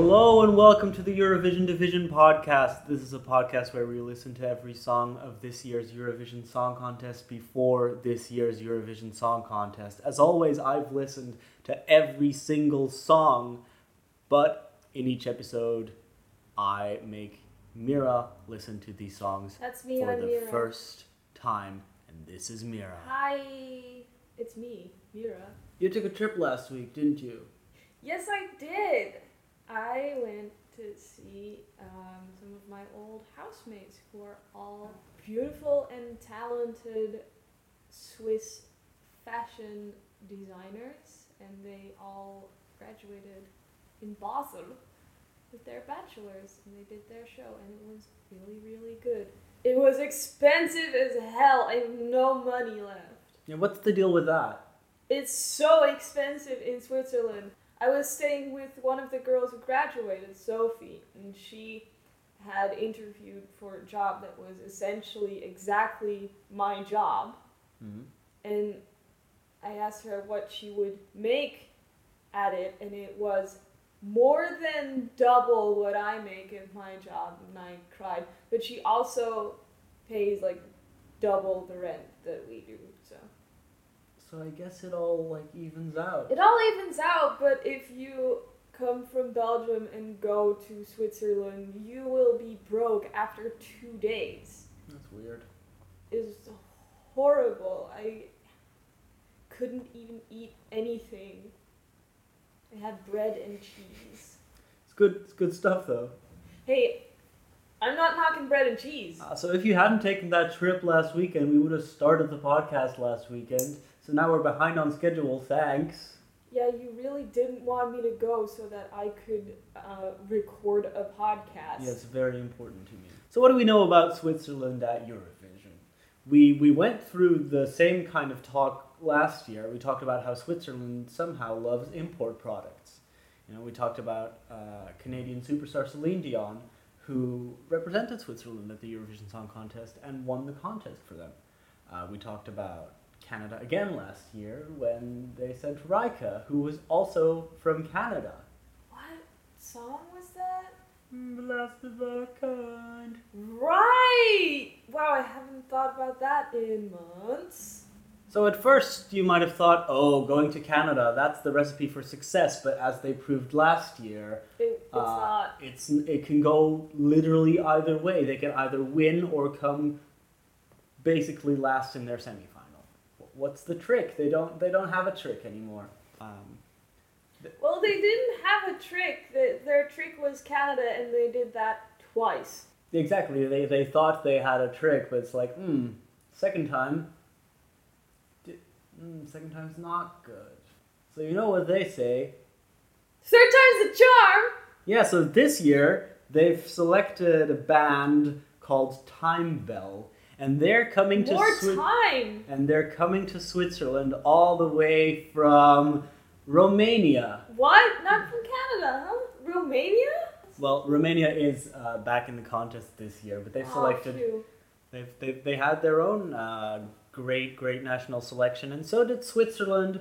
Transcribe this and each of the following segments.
Hello and welcome to the Eurovision Division podcast. This is a podcast where we listen to every song of this year's Eurovision Song Contest before this year's Eurovision Song Contest. As always, I've listened to every single song, but in each episode, I make Mira listen to these songs That's me, for I'm the Mira. first time. And this is Mira. Hi, it's me, Mira. You took a trip last week, didn't you? Yes, I did. I went to see um, some of my old housemates who are all beautiful and talented Swiss fashion designers, and they all graduated in Basel with their bachelors, and they did their show, and it was really, really good. It was expensive as hell. I have no money left. Yeah, what's the deal with that? It's so expensive in Switzerland. I was staying with one of the girls who graduated, Sophie, and she had interviewed for a job that was essentially exactly my job. Mhm. And I asked her what she would make at it, and it was more than double what I make at my job, and I cried. But she also pays like double the rent that we do, so. I guess it all like evens out. It all evens out, but if you come from Belgium and go to Switzerland, you will be broke after two days. That's weird. It's horrible. I couldn't even eat anything. I had bread and cheese. It's good. It's good stuff though. Hey, I'm not knocking bread and cheese. Uh, so if you hadn't taken that trip last weekend, we would have started the podcast last weekend. So now we're behind on schedule. Thanks. Yeah, you really didn't want me to go so that I could uh, record a podcast. Yeah, it's very important to me. So what do we know about Switzerland at Eurovision? We we went through the same kind of talk last year. We talked about how Switzerland somehow loves import products. You know, we talked about uh, Canadian superstar Celine Dion, who represented Switzerland at the Eurovision Song Contest and won the contest for them. Uh, we talked about Canada again last year when they sent Rykka, who was also from Canada. What song was that? The last of our kind. Right! Wow, I haven't thought about that in months. So at first you might have thought, oh, going to Canada, that's the recipe for success. But as they proved last year, It, it's uh, not. it's it can go literally either way. They can either win or come basically last in their semifinal. What's the trick? They don't they don't have a trick anymore. Um, Well, they didn't have a trick. The, their trick was Canada, and they did that twice. exactly. They they thought they had a trick, but it's like, hmm, second time. di- Mm, second time's not good. So you know what they say. Third time's the charm! Yeah, so this year they've selected a band called Timebelle, and they're coming to More Swi- time! and they're coming to Switzerland all the way from Romania. What? Not from Canada, huh? Romania? Well, Romania is uh, back in the contest this year, but they've Oh, selected. they've, they've they had their own uh, great great national selection, and so did Switzerland.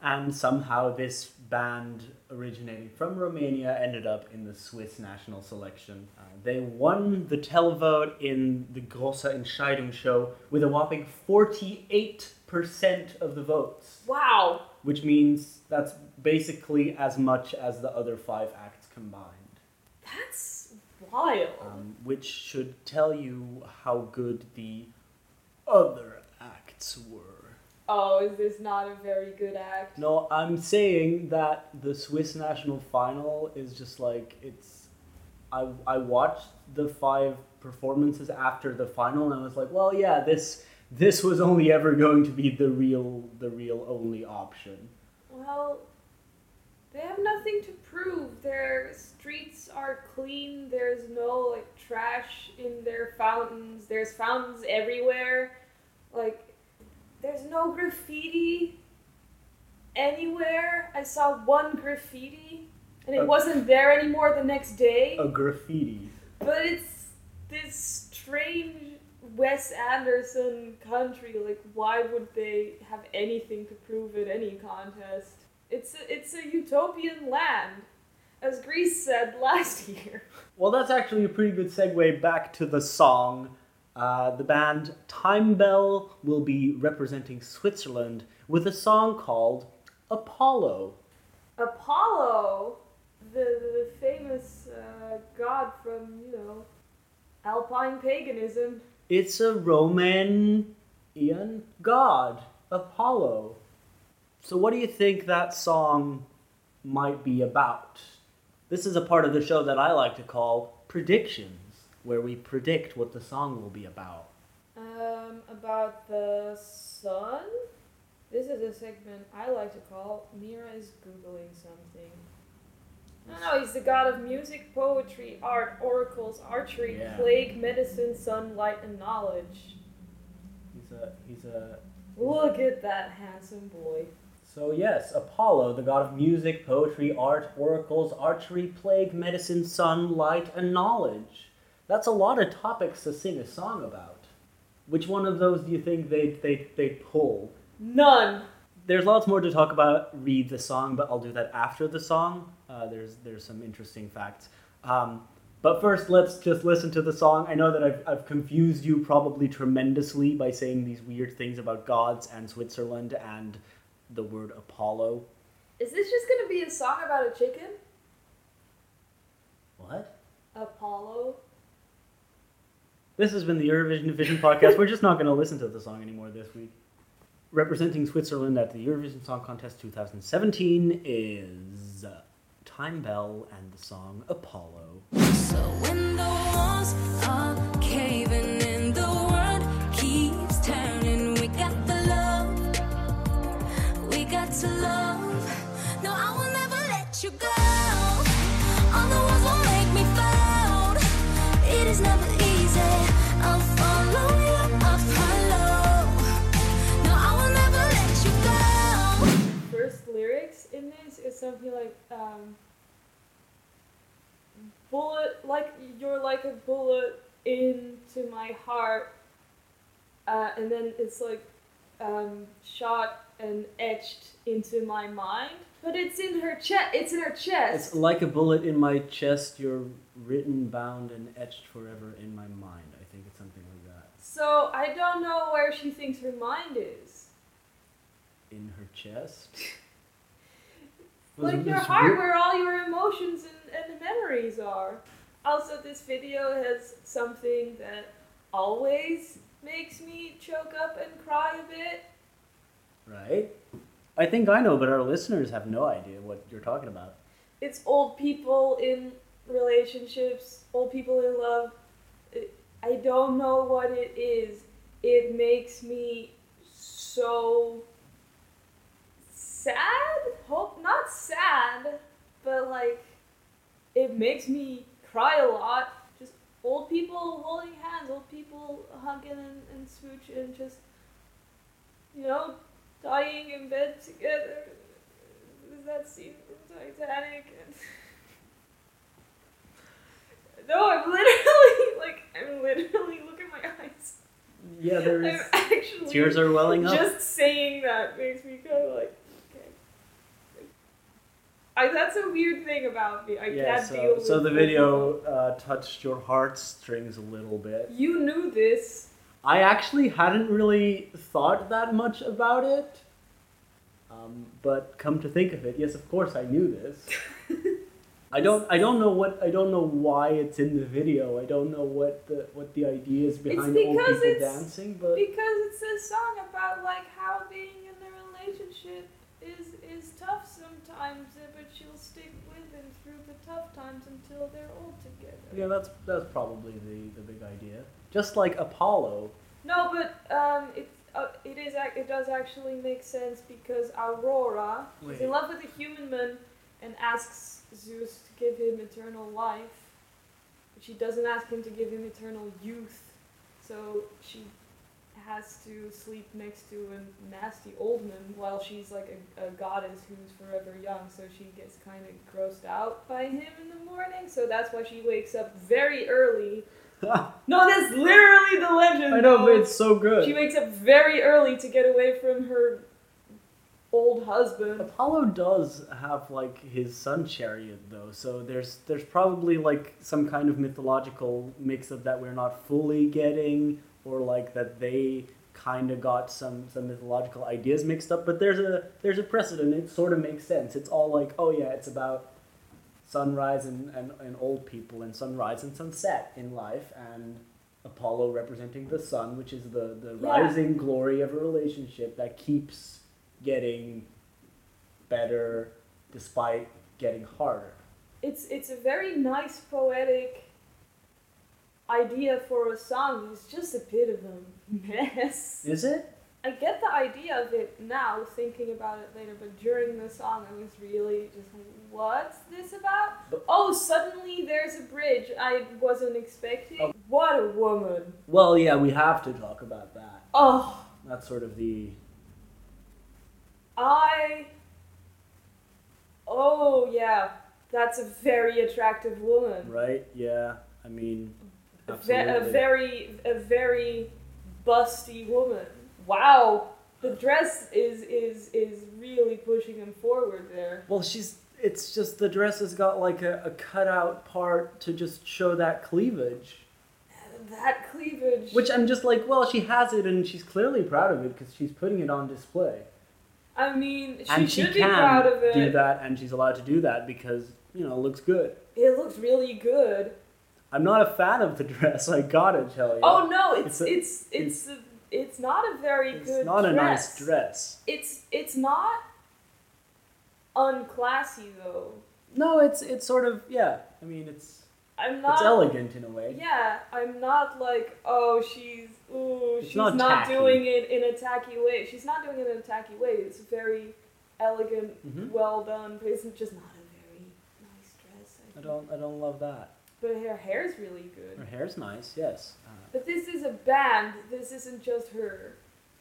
And somehow this band originating from Romania ended up in the Swiss national selection. Uh, they won the televote in the Grosse Entscheidung show with a whopping 48% of the votes, Wow. which means that's basically as much as the other five acts combined. That's wild. Um, which should tell you how good the other acts were. Oh, is this not a very good act? No, I'm saying that the Swiss national final is just like it's. I I watched the five performances after the final and I was like, well, yeah, this this was only ever going to be the real the real only option. Well, they have nothing to prove. Their streets are clean. There's no like trash in their fountains. There's fountains everywhere. Like there's no graffiti anywhere. I saw one graffiti and it Okay. wasn't there anymore the next day. A graffiti. But it's this strange Wes Anderson country. Like, why would they have anything to prove at any contest? It's a, it's a utopian land. as Greece said last year. Well, that's actually a pretty good segue back to the song. Uh, the band Timebelle will be representing Switzerland with a song called Apollo. Apollo, the, the famous uh, god from, you know, Alpine paganism. It's a Romanian god, Apollo. So, what do you think that song might be about? This is a part of the show that I like to call predictions, where we predict what the song will be about. Um, about the sun? This is a segment I like to call Mira is Googling something. No, don't he's the god of music, poetry, art, oracles, archery, Yeah. plague, medicine, sunlight, and knowledge. He's a he's a Look at that handsome boy. So, yes, Apollo, the god of music, poetry, art, oracles, archery, plague, medicine, sun, light, and knowledge. That's a lot of topics to sing a song about. Which one of those do you think they'd, they'd, they'd pull? None. There's lots more to talk about, read the song, but I'll do that after the song. Uh, there's, there's some interesting facts. Um, but first, let's just listen to the song. I know that I've, I've confused you probably tremendously by saying these weird things about gods and Switzerland and the word Apollo. Is this just gonna be a song about a chicken? What? Apollo? This has been the Eurovision Vision podcast. We're just not going to listen to the song anymore this week. Representing Switzerland at the Eurovision Song Contest 2017 is uh, Timebelle and the song Apollo. So when the walls are caving in, the world keeps turning. We got the love, we got to love. No, I will never let you go. Something like, um, bullet, like you're like a bullet into my heart. Uh, and then it's like, um, shot and etched into my mind. But it's in her chest. It's in her chest. It's like a bullet in my chest, you're written, bound, and etched forever in my mind. I think it's something like that. So I don't know where she thinks her mind is. In her chest? Like your heart, where all your emotions and, and memories are. Also, this video has something that always makes me choke up and cry a bit. Right? I think I know, but our listeners have no idea what you're talking about. It's old people in relationships, old people in love. I don't know what it is. It makes me so sad. Hope not sad, but like it makes me cry a lot. Just old people holding hands, old people hugging and, and smooching, and just you know dying in bed together. There's that scene from Titanic. And no, I'm literally like I'm literally look at my eyes. Yeah, there I'm actually Tears are welling up. just saying that makes me kind of like. I, that's a weird thing about me. I yeah, can't deal so, with so the video uh, touched your heartstrings a little bit. You knew this. I actually hadn't really thought that much about it. Um, but come to think of it, yes, of course I knew this. I don't. I don't know what. I don't know why it's in the video. I don't know what the what the idea is behind because people it's- dancing. But Because it's a song about like how being in a relationship is is tough sometimes, eh, but you'll stick with them through the tough times until they're old together. yeah, that's that's probably the the big idea. Just like Apollo. No, but um, it uh, it is it does actually make sense because Aurora is in love with a human man and asks Zeus to give him eternal life, but she doesn't ask him to give him eternal youth, so she has to sleep next to a nasty old man while she's like a, a goddess who's forever young, so she gets kind of grossed out by him in the morning. So that's why she wakes up very early. No, that's literally the legend. I know, but it's so good. She wakes up very early to get away from her old husband. Apollo does have like his sun chariot though, so there's there's probably like some kind of mythological mix up that we're not fully getting, or like that they kind of got some some mythological ideas mixed up. But there's a there's a precedent. It sort of makes sense. It's all like oh yeah, it's about sunrise and, and, and old people and sunrise and sunset in life and Apollo representing the sun, which is the, the Yeah. rising glory of a relationship that keeps getting better despite getting harder. It's it's a very nice poetic idea for a song. is just a bit of a mess. Is it? I get the idea of it now, thinking about it later, but during the song, I was really just like, what's this about? But- oh, suddenly there's a bridge I wasn't expecting. Oh. What a woman. Well, yeah, we have to talk about that. Oh, That's sort of the I. Oh, yeah. That's a very attractive woman. right. Yeah, I mean, A, ve- a very, a very busty woman. Wow. The dress is is is really pushing him forward there. Well, she's. It's just the dress has got like a, a cutout part to just show that cleavage. That cleavage. Which I'm just like, well, she has it and she's clearly proud of it because she's putting it on display. I mean, she and she should be proud of it. do that, and she's allowed to do that because you know it looks good. It looks really good. I'm not a fan of the dress. I gotta tell you. Oh no, it's It's a- it's it's a, it's not a very it's good. It's not a nice dress. dress. It's it's not unclassy though. No, it's it's sort of yeah. I mean, it's I'm not. it's elegant in a way. Yeah, I'm not like oh she's ooh It's she's not not, doing it in a tacky way. She's not doing it in a tacky way. It's very elegant, Mhm. well done, but it's just not a very nice dress. I think. don't I don't love that. But her hair's really good. Her hair's nice, yes. Uh, But this is a band. This isn't just her.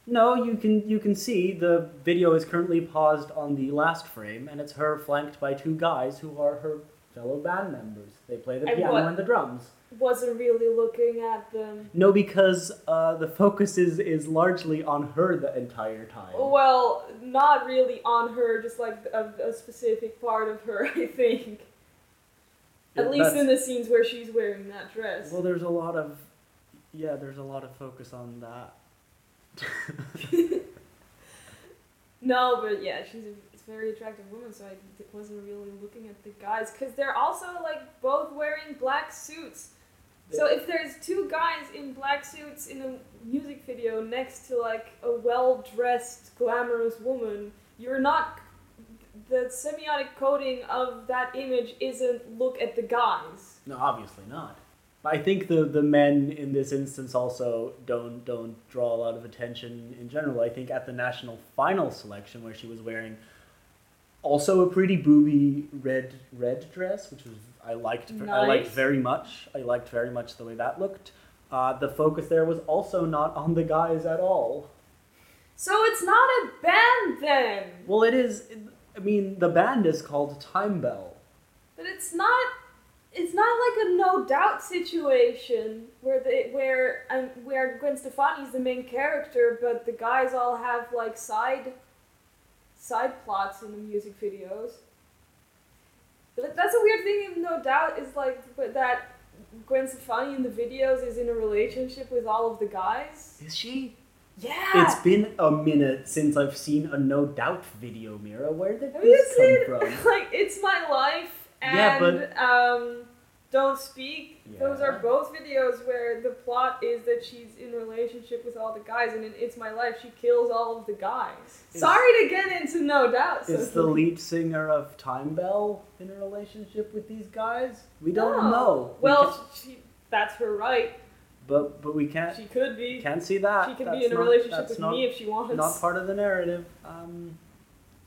no, you can you can see the video is currently paused on the last frame, and it's her flanked by two guys who are her fellow band members. They play the And piano what- and the drums. Wasn't really looking at them. No, because uh, the focus is, is largely on her the entire time. Well, not really on her, just like a, a specific part of her, I think. At least in the scenes where she's wearing that dress. Well, there's a lot of, yeah, there's a lot of focus on that. No, but yeah, she's a very attractive woman, so I wasn't really looking at the guys because they're also like both wearing black suits. So if there's two guys in black suits in a music video next to like a well-dressed, glamorous woman, you're not. The semiotic coding of that image isn't look at the guys. No, obviously not. I think the, the men in this instance also don't don't draw a lot of attention in general. I think at the national final selection where she was wearing also a pretty booby red red dress, which was I liked I liked very much. I liked very much the way that looked. Uh, the focus there was also not on the guys at all. So it's not a band then. Well, it is. I mean, the band is called Timebelle. But it's not. It's not like a No Doubt situation where they where um, where Gwen Stefani's the main character, but the guys all have like side side plots in the music videos. But that's a weird thing. In No Doubt is like but that Gwen Stefani in the videos is in a relationship with all of the guys. Is she? Yeah. It's been a minute since I've seen a No Doubt video, Mira. Where did Have this seen come from? like It's My Life and Yeah, but- um, Don't Speak? Those are both videos where the plot is that she's in a relationship with all the guys, and in It's My Life, she kills all of the guys. Is- Sorry to get into No Doubt. Is so- the lead singer of Timebelle in a relationship with these guys? We don't No. know. We Well, she, that's her right. But but we can't She could be. can't see that. She That's be in a relationship with not, me if she wants. Not part of the narrative. Um,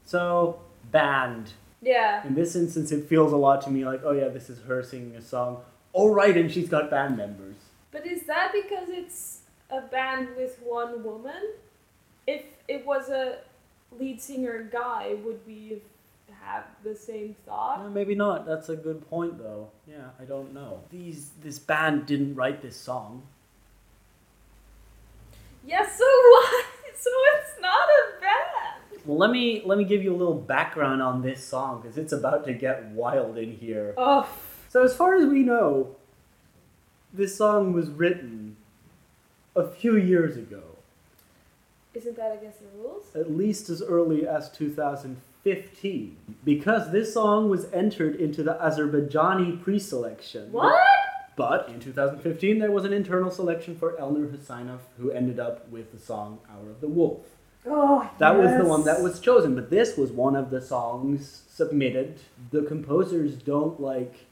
so band. yeah. In this instance, it feels a lot to me like, oh yeah, this is her singing a song. Oh right, and she's got band members. But is that because it's a band with one woman? If it was a lead singer guy, would we have the same thought? Uh, maybe not. That's a good point, though. Yeah, I don't know. These this band didn't write this song. Yes, so what? So it's not a band. Well, let me let me give you a little background on this song because it's about to get wild in here. Oh, So, as far as we know, this song was written a few years ago, isn't that against the rules? at least as early as 2015, because this song was entered into the Azerbaijani pre-selection. What? But in 2015, there was an internal selection for Elnur Huseynov, who ended up with the song "Hour of the Wolf." Oh, That was the one that was chosen, but this was one of the songs submitted. The composers don't like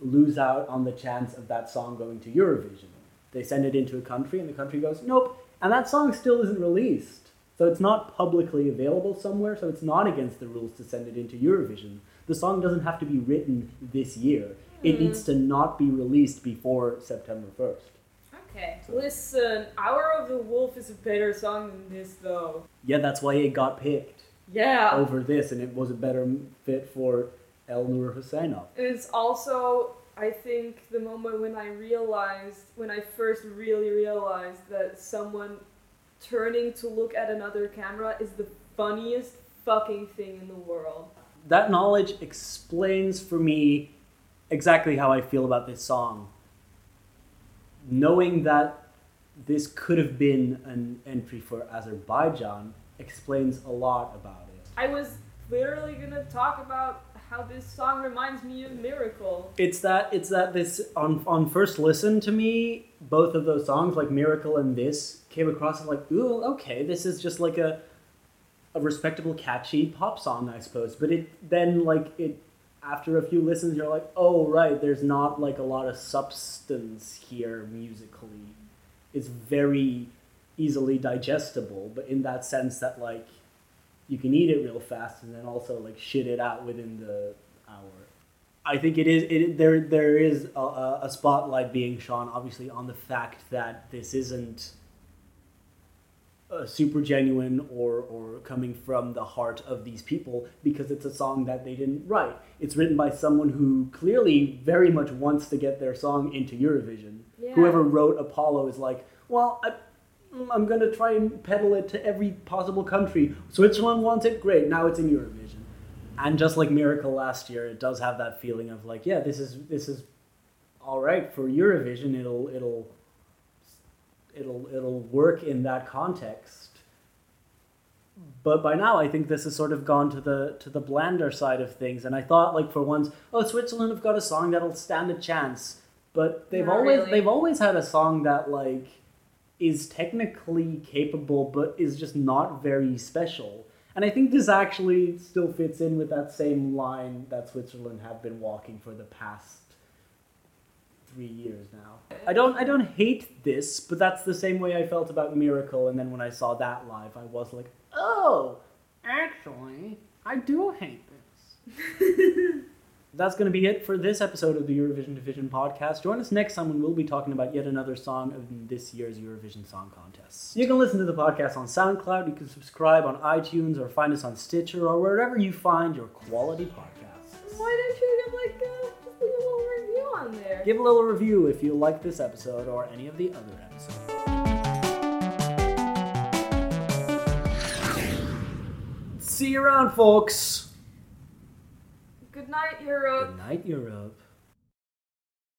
lose out on the chance of that song going to Eurovision. They send it into a country, and the country goes, nope, and that song still isn't released. So it's not publicly available somewhere, so it's not against the rules to send it into Eurovision. The song doesn't have to be written this year. It Hmm. needs to not be released before September 1st. Okay. Listen, Hour of the Wolf is a better song than this, though. Yeah, that's why it got picked. Yeah. over this, and it was a better fit for Elnur Huseynov. And it's also, I think, the moment when I realized, when I first really realized that someone turning to look at another camera is the funniest fucking thing in the world. That knowledge explains for me exactly how I feel about this song. Knowing that this could have been an entry for Azerbaijan explains a lot about it. I was literally gonna talk about how this song reminds me of Miracle. It's that it's that this on on first listen to me, both of those songs like Miracle and this came across as like, ooh, okay, this is just like a a respectable, catchy pop song, I suppose. But it then like it after a few listens, you're like, oh right, there's not like a lot of substance here musically. It's very easily digestible, but in that sense that like you can eat it real fast and then also like shit it out within the hour. I think it is it there there is a- a, a spotlight being shone obviously on the fact that this isn't uh, super genuine or or coming from the heart of these people because it's a song that they didn't write. It's written by someone who clearly very much wants to get their song into Eurovision. Yeah. Whoever wrote Apollo is like, well, I, mm, I'm gonna try and peddle it to every possible country. Switzerland wants it, great. Now it's in Eurovision. And just like Miracle last year, it does have that feeling of like, yeah, this is this is all right for Eurovision. It'll it'll it'll it'll work in that context. But by now, I think this has sort of gone to the to the blander side of things. And I thought, like for once, oh, Switzerland have got a song that'll stand a chance. But they've Not always really. they've always had a song that like is technically capable, but is just not very special. And I think this actually still fits in with that same line that Switzerland have been walking for the past three years now. I don't I don't hate this, but that's the same way I felt about Miracle. And then when I saw that live, I was like, oh, actually, I do hate this. That's going to be it for this episode of the Eurovision Division podcast. Join us next time when we'll be talking about yet another song of this year's Eurovision Song Contest. You can listen to the podcast on SoundCloud, you can subscribe on iTunes, or find us on Stitcher, or wherever you find your quality podcasts. Why don't you give like a, just a little review on there? Give a little review if you like this episode or any of the other episodes. See you around, folks. Night, Europe. Good night, Europe.